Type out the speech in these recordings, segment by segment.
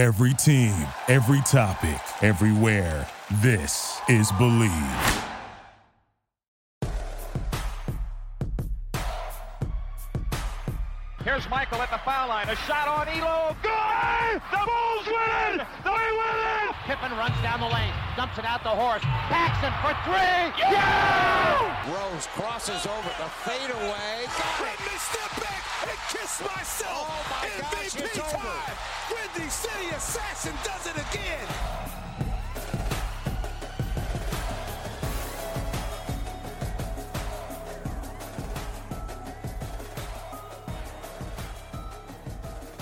Every team, every topic, everywhere. This is Bleav. Here's Michael at the foul line. A shot on Ehlo. Good! The Bulls win it! They win it! Pippen runs down the lane, dumps it out the horse. Paxson for three. Yeah! Rose crosses over the fadeaway. Got Let me step back and kiss myself. Oh my gosh, MVP it's over. time. Windy City Assassin does it again.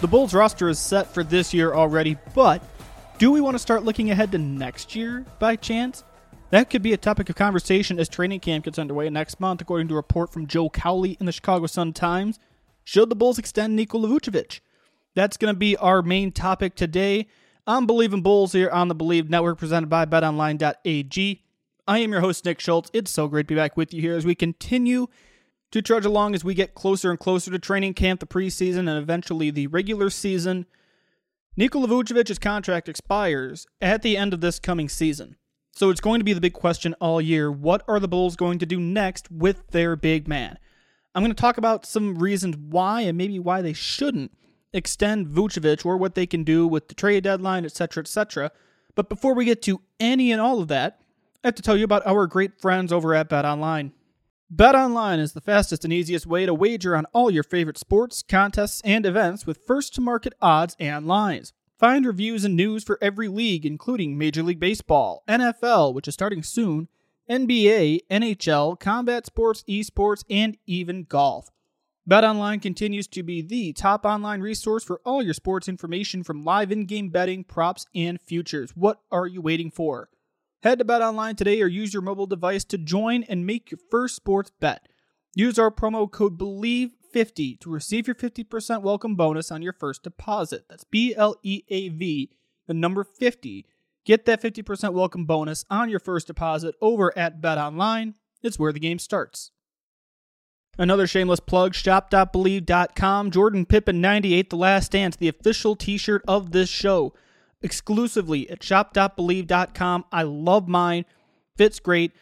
The Bulls roster is set for this year already, but do we want to start looking ahead to next year by chance? That could be a topic of conversation as training camp gets underway next month, according to a report from Joe Cowley in the Chicago Sun Times. Should the Bulls extend Nikola Vucevic? That's going to be our main topic today. I'm Bleav in Bulls here on the Bleav Network, presented by BetOnline.ag. I am your host, Nick Schultz. It's so great to be back with you here as we continue to trudge along as we get closer and closer to training camp, the preseason, and eventually the regular season. Nikola Vucevic's contract expires at the end of this coming season. So it's going to be the big question all year. What are the Bulls going to do next with their big man? I'm going to talk about some reasons why and maybe why they shouldn't extend Vucevic or what they can do with the trade deadline, etc., etc. But before we get to any and all of that, I have to tell you about our great friends over at BetOnline. BetOnline is the fastest and easiest way to wager on all your favorite sports, contests, and events with first to market odds and lines. Find reviews and news for every league, including Major League Baseball, NFL, which is starting soon, NBA, NHL, combat sports, esports, and even golf. BetOnline continues to be the top online resource for all your sports information from live in game betting, props, and futures. What are you waiting for? Head to BetOnline today or use your mobile device to join and make your first sports bet. Use our promo code BLEAV50 to receive your 50% welcome bonus on your first deposit. That's B L E A V, the number 50. Get that 50% welcome bonus on your first deposit over at BetOnline. It's where the game starts. Another shameless plug, shop.bleav.com. Jordan Pippen 98, The Last Dance, the official t shirt of this show, exclusively at shop.bleav.com. I love mine. Fits great.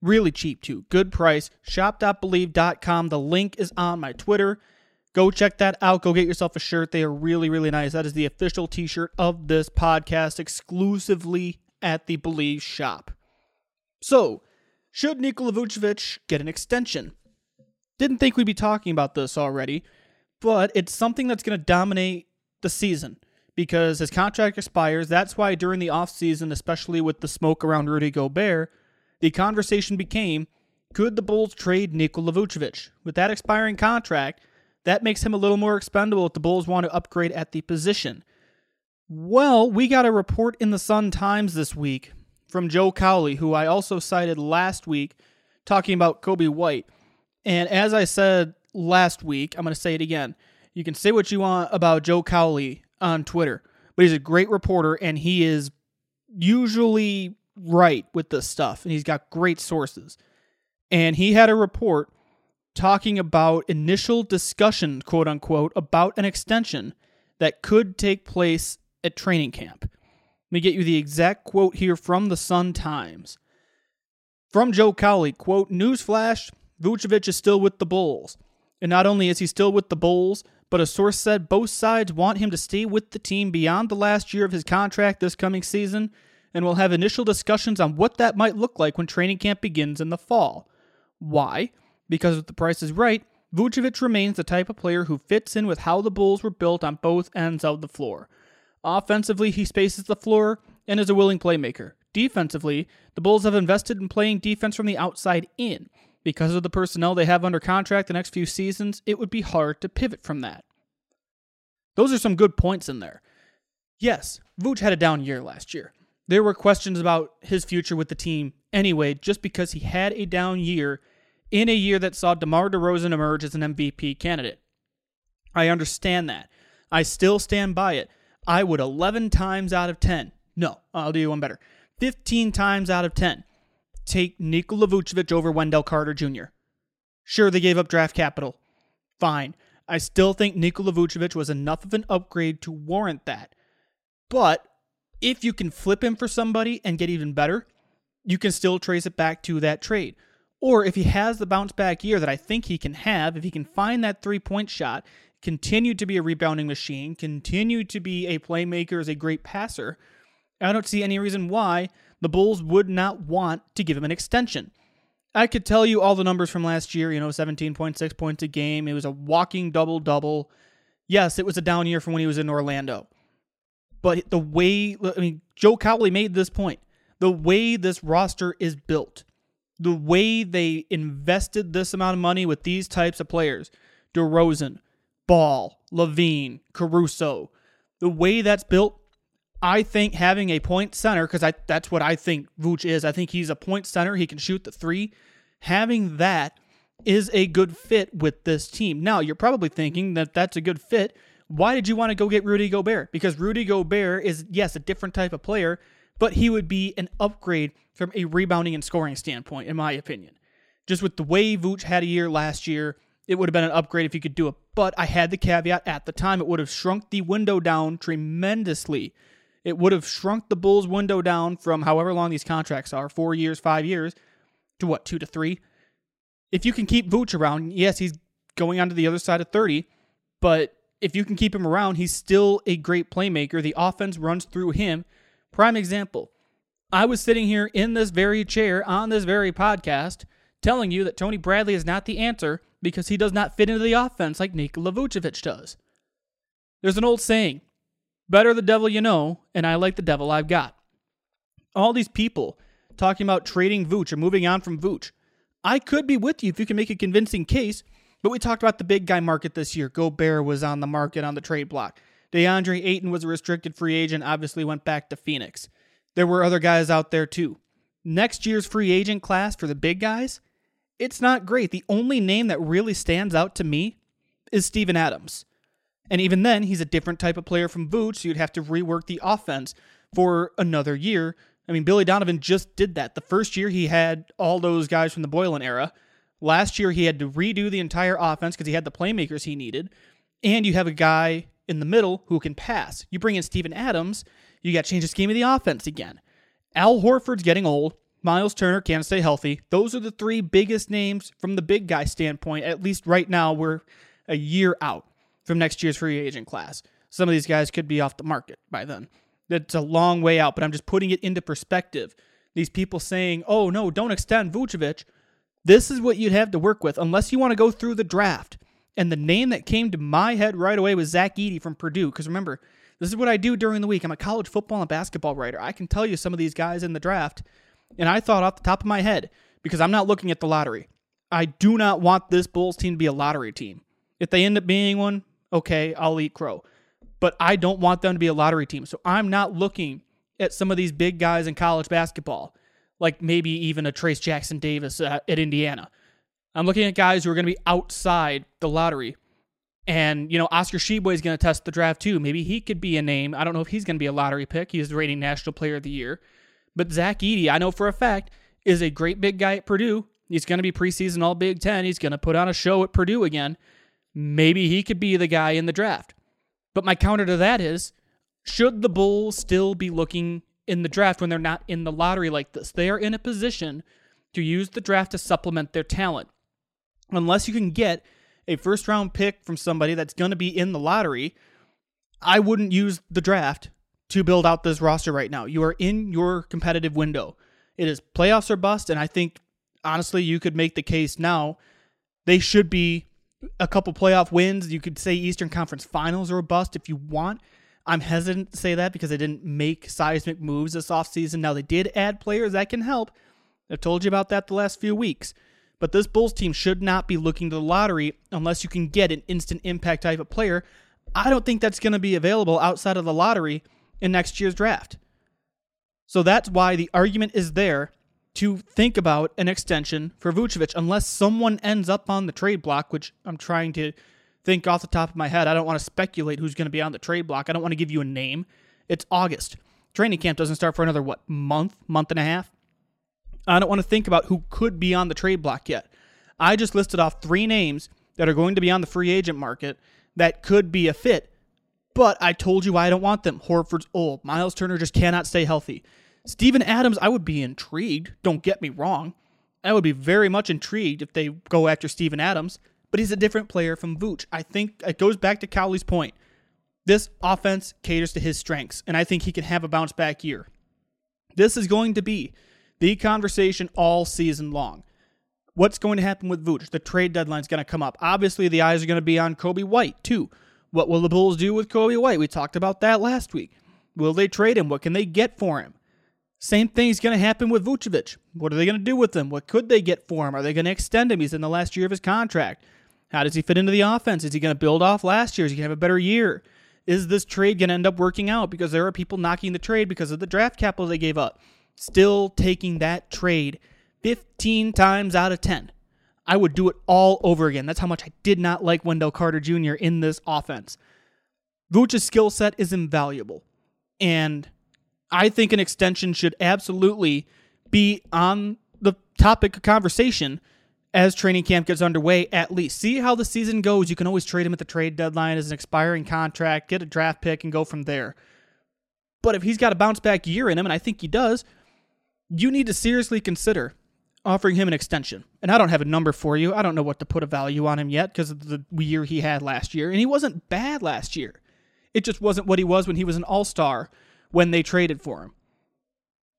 Really cheap too. Good price. Shop.bleav.com. The link is on my Twitter. Go check that out. Go get yourself a shirt. They are really, really nice. That is the official t shirt of this podcast, exclusively at the Bleav shop. So, should Nikola Vucevic get an extension? Didn't think we'd be talking about this already, but it's something that's going to dominate the season because his contract expires. That's why during the offseason, especially with the smoke around Rudy Gobert, the conversation became could the Bulls trade Nikola Vucevic? With that expiring contract, that makes him a little more expendable if the Bulls want to upgrade at the position. Well, we got a report in the Sun Times this week from Joe Cowley, who I also cited last week, talking about Coby White. And as I said last week, I'm going to say it again. You can say what you want about Joe Cowley on Twitter, but he's a great reporter and he is usually right with this stuff and he's got great sources. And he had a report talking about initial discussion, quote unquote, about an extension that could take place at training camp. Let me get you the exact quote here from the Sun Times. From Joe Cowley, quote, Newsflash, Vucevic is still with the Bulls. And not only is he still with the Bulls, but a source said both sides want him to stay with the team beyond the last year of his contract this coming season, and will have initial discussions on what that might look like when training camp begins in the fall. Why? Because if the price is right, Vucevic remains the type of player who fits in with how the Bulls were built on both ends of the floor. Offensively, he spaces the floor and is a willing playmaker. Defensively, the Bulls have invested in playing defense from the outside in. Because of the personnel they have under contract the next few seasons, it would be hard to pivot from that. Those are some good points in there. Yes, Vooch had a down year last year. There were questions about his future with the team anyway, just because he had a down year in a year that saw DeMar DeRozan emerge as an MVP candidate. I understand that. I still stand by it. I would 11 times out of 10, no, I'll do you one better, 15 times out of 10, take Nikola Vucevic over Wendell Carter Jr. Sure, they gave up draft capital. Fine. I still think Nikola Vucevic was enough of an upgrade to warrant that. But if you can flip him for somebody and get even better, you can still trace it back to that trade. Or if he has the bounce back year that I think he can have, if he can find that three point shot, continue to be a rebounding machine, continue to be a playmaker as a great passer, I don't see any reason why the Bulls would not want to give him an extension. I could tell you all the numbers from last year, you know, 17.6 points a game. It was a walking double double. Yes, it was a down year from when he was in Orlando. But the way, I mean, Joe Cowley made this point. The way this roster is built, the way they invested this amount of money with these types of players, DeRozan, Ball, LaVine, Caruso, the way that's built, I think having a point center, because I that's what I think Vooch is. I think he's a point center. He can shoot the three. Having that is a good fit with this team. Now, you're probably thinking that that's a good fit. Why did you want to go get Rudy Gobert? Because Rudy Gobert is, yes, a different type of player, but he would be an upgrade from a rebounding and scoring standpoint, in my opinion. Just with the way Vooch had a year last year, it would have been an upgrade if you could do it. But I had the caveat at the time, it would have shrunk the window down tremendously. It would have shrunk the Bulls' window down from however long these contracts are four years, five years to what, two to three? If you can keep Vooch around, yes, he's going on to the other side of 30, but if you can keep him around, he's still a great playmaker. The offense runs through him. Prime example I was sitting here in this very chair on this very podcast telling you that Tony Bradley is not the answer because he does not fit into the offense like Nikola Vucevic does. There's an old saying better the devil you know, and I like the devil I've got. All these people talking about trading Vooch or moving on from Vooch. I could be with you if you can make a convincing case, but we talked about the big guy market this year. Gobert was on the market on the trade block. DeAndre Ayton was a restricted free agent, obviously went back to Phoenix. There were other guys out there too. Next year's free agent class for the big guys, it's not great. The only name that really stands out to me is Steven Adams. And even then, he's a different type of player from Vooch, so you'd have to rework the offense for another year. I mean, Billy Donovan just did that. The first year he had all those guys from the Boylen era. Last year he had to redo the entire offense because he had the playmakers he needed. And you have a guy in the middle who can pass. You bring in Steven Adams, you got to change the scheme of the offense again. Al Horford's getting old. Miles Turner can't stay healthy. Those are the three biggest names from the big guy standpoint. At least right now, we're a year out from next year's free agent class. Some of these guys could be off the market by then. That's a long way out, but I'm just putting it into perspective. These people saying, oh, no, don't extend Vucevic. This is what you'd have to work with unless you want to go through the draft. And the name that came to my head right away was Zach Edey from Purdue. Because remember, this is what I do during the week. I'm a college football and basketball writer. I can tell you some of these guys in the draft. And I thought off the top of my head, because I'm not looking at the lottery, I do not want this Bulls team to be a lottery team. If they end up being one, okay, I'll eat crow. But I don't want them to be a lottery team. So I'm not looking at some of these big guys in college basketball, like maybe even a Trayce Jackson Davis at, at Indiana. I'm looking at guys who are going to be outside the lottery. And, you know, Oscar Tshiebwe is going to test the draft too. Maybe he could be a name. I don't know if he's going to be a lottery pick. He's the reigning National Player of the Year. But Zach Edey, I know for a fact, is a great big guy at Purdue. He's going to be preseason All Big Ten. He's going to put on a show at Purdue again maybe he could be the guy in the draft. But my counter to that is should the Bulls still be looking in the draft when they're not in the lottery like this? They are in a position to use the draft to supplement their talent. Unless you can get a first round pick from somebody that's going to be in the lottery, I wouldn't use the draft to build out this roster right now. You are in your competitive window. It is playoffs or bust, and I think honestly you could make the case now they should be a couple playoff wins. You could say Eastern Conference Finals are a bust if you want. I'm hesitant to say that because they didn't make seismic moves this offseason. Now, they did add players that can help. I've told you about that the last few weeks. But this Bulls team should not be looking to the lottery unless you can get an instant impact type of player. I don't think that's going to be available outside of the lottery in next year's draft. So that's why the argument is there to think about an extension for Vucevic unless someone ends up on the trade block, which I'm trying to think off the top of my head. I don't want to speculate who's going to be on the trade block. I don't want to give you a name. It's August. Training camp doesn't start for another, what, month, month and a half? I don't want to think about who could be on the trade block yet. I just listed off three names that are going to be on the free agent market that could be a fit, But I told you why I don't want them. Horford's old. Miles Turner just cannot stay healthy. Steven Adams, I would be intrigued. Don't get me wrong. I would be very much intrigued if they go after Steven Adams, but he's a different player from Vooch. I think it goes back to Cowley's point. This offense caters to his strengths, and I think he can have a bounce back year. This is going to be the conversation all season long. What's going to happen with Vooch? The trade deadline is going to come up. Obviously, the eyes are going to be on Coby White, too. What will the Bulls do with Coby White? We talked about that last week. Will they trade him? What can they get for him? Same thing is going to happen with Vucevic. What are they going to do with him? What could they get for him? Are they going to extend him? He's in the last year of his contract. How does he fit into the offense? Is he going to build off last year? Is he going to have a better year? Is this trade going to end up working out? Because there are people knocking the trade because of the draft capital they gave up. Still taking that trade 15 times out of 10. I would do it all over again. That's how much I did not like Wendell Carter Jr. in this offense. Vooch's skill set is invaluable. And I think an extension should absolutely be on the topic of conversation as training camp gets underway, at least. See how the season goes. You can always trade him at the trade deadline as an expiring contract, get a draft pick, and go from there. But if he's got a bounce back year in him, and I think he does, you need to seriously consider offering him an extension. And I don't have a number for you. I don't know what to put a value on him yet because of the year he had last year. And he wasn't bad last year. It just wasn't what he was when he was an all star when they traded for him.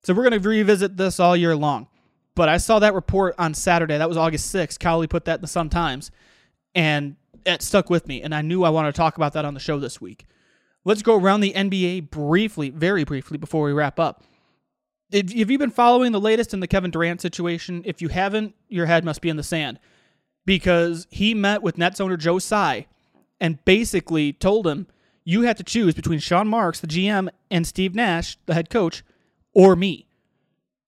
So we're going to revisit this all year long. But I saw that report on Saturday. That was August 6th. Cowley put that in the Sun Times. And it stuck with me. And I knew I wanted to talk about that on the show this week. Let's go around the NBA briefly, very briefly, before we wrap up. Have you been following the latest in the Kevin Durant situation? If you haven't, your head must be in the sand. Because he met with Nets owner Joe Tsai and basically told him, you have to choose between Sean Marks, the GM, and Steve Nash, the head coach, or me.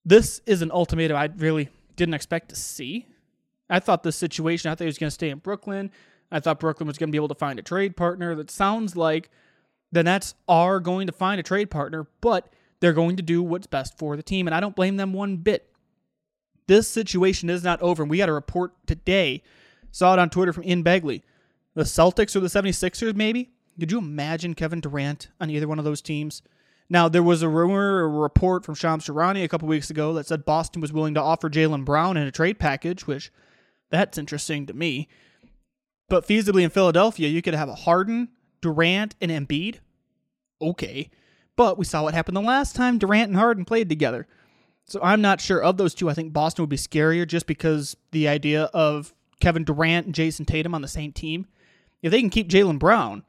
This is an ultimatum I really didn't expect to see. I thought this situation, I thought he was going to stay in Brooklyn. I thought Brooklyn was going to be able to find a trade partner. That sounds like the Nets are going to find a trade partner, but they're going to do what's best for the team. And I don't blame them one bit. This situation is not over. And we got a report today, saw it on Twitter from Ian Begley. The Celtics or the 76ers, maybe? Could you imagine Kevin Durant on either one of those teams? Now, there was a rumor, a report from Shams Charania a couple weeks ago that said Boston was willing to offer Jaylen Brown in a trade package, which that's interesting to me. But feasibly in Philadelphia, you could have a Harden, Durant, and Embiid. Okay. But we saw what happened the last time Durant and Harden played together. So I'm not sure of those two. I think Boston would be scarier just because the idea of Kevin Durant and Jayson Tatum on the same team. If they can keep Jaylen Brown,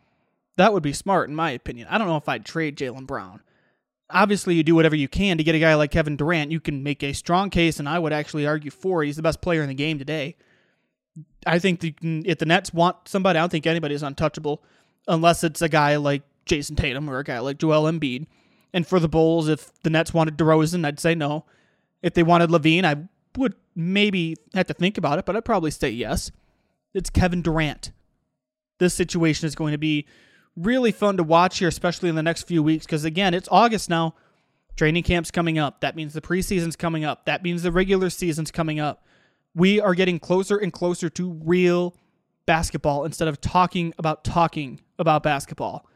that would be smart, in my opinion. I don't know if I'd trade Jaylen Brown. Obviously, you do whatever you can to get a guy like Kevin Durant. You can make a strong case, and I would actually argue for it. He's the best player in the game today. I think the, if the Nets want somebody, I don't think anybody is untouchable unless it's a guy like Jayson Tatum or a guy like Joel Embiid. And for the Bulls, if the Nets wanted DeRozan, I'd say no. If they wanted LaVine, I would maybe have to think about it, but I'd probably say yes. It's Kevin Durant. This situation is going to be really fun to watch here, especially in the next few weeks, because again, it's August now. Training camp's coming up. That means the preseason's coming up. That means the regular season's coming up. We are getting closer and closer to real basketball instead of talking about talking about basketball.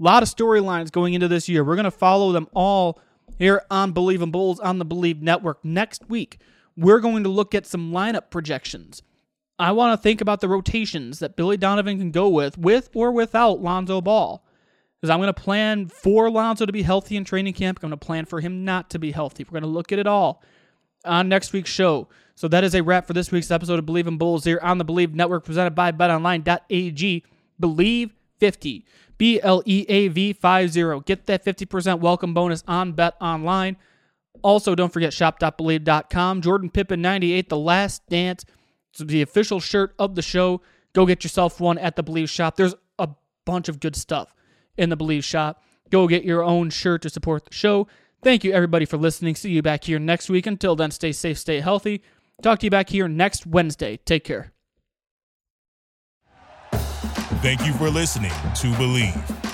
A lot of storylines going into this year. We're going to follow them all here on Bleav in Bulls on the Bleav Network. Next week, we're going to look at some lineup projections. I want to think about the rotations that Billy Donovan can go with, with or without Lonzo Ball. Because I'm going to plan for Lonzo to be healthy in training camp. I'm going to plan for him not to be healthy. We're going to look at it all on next week's show. So that is a wrap for this week's episode of Bleav in Bulls here on the Bleav Network presented by betonline.ag. Bleav 50. B L E A V 50. Get that 50% welcome bonus on Bet Online. Also, don't forget shop.bleav.com. Jordan Pippen 98, The Last Dance. The official shirt of the show. Go get yourself one at the Bleav shop. There's a bunch of good stuff in the Bleav shop. Go get your own shirt to support the show. Thank you, everybody, for listening. See you back here next week. Until then, stay safe, stay healthy. Talk to you back here next Wednesday. Take care. Thank you for listening to Bleav.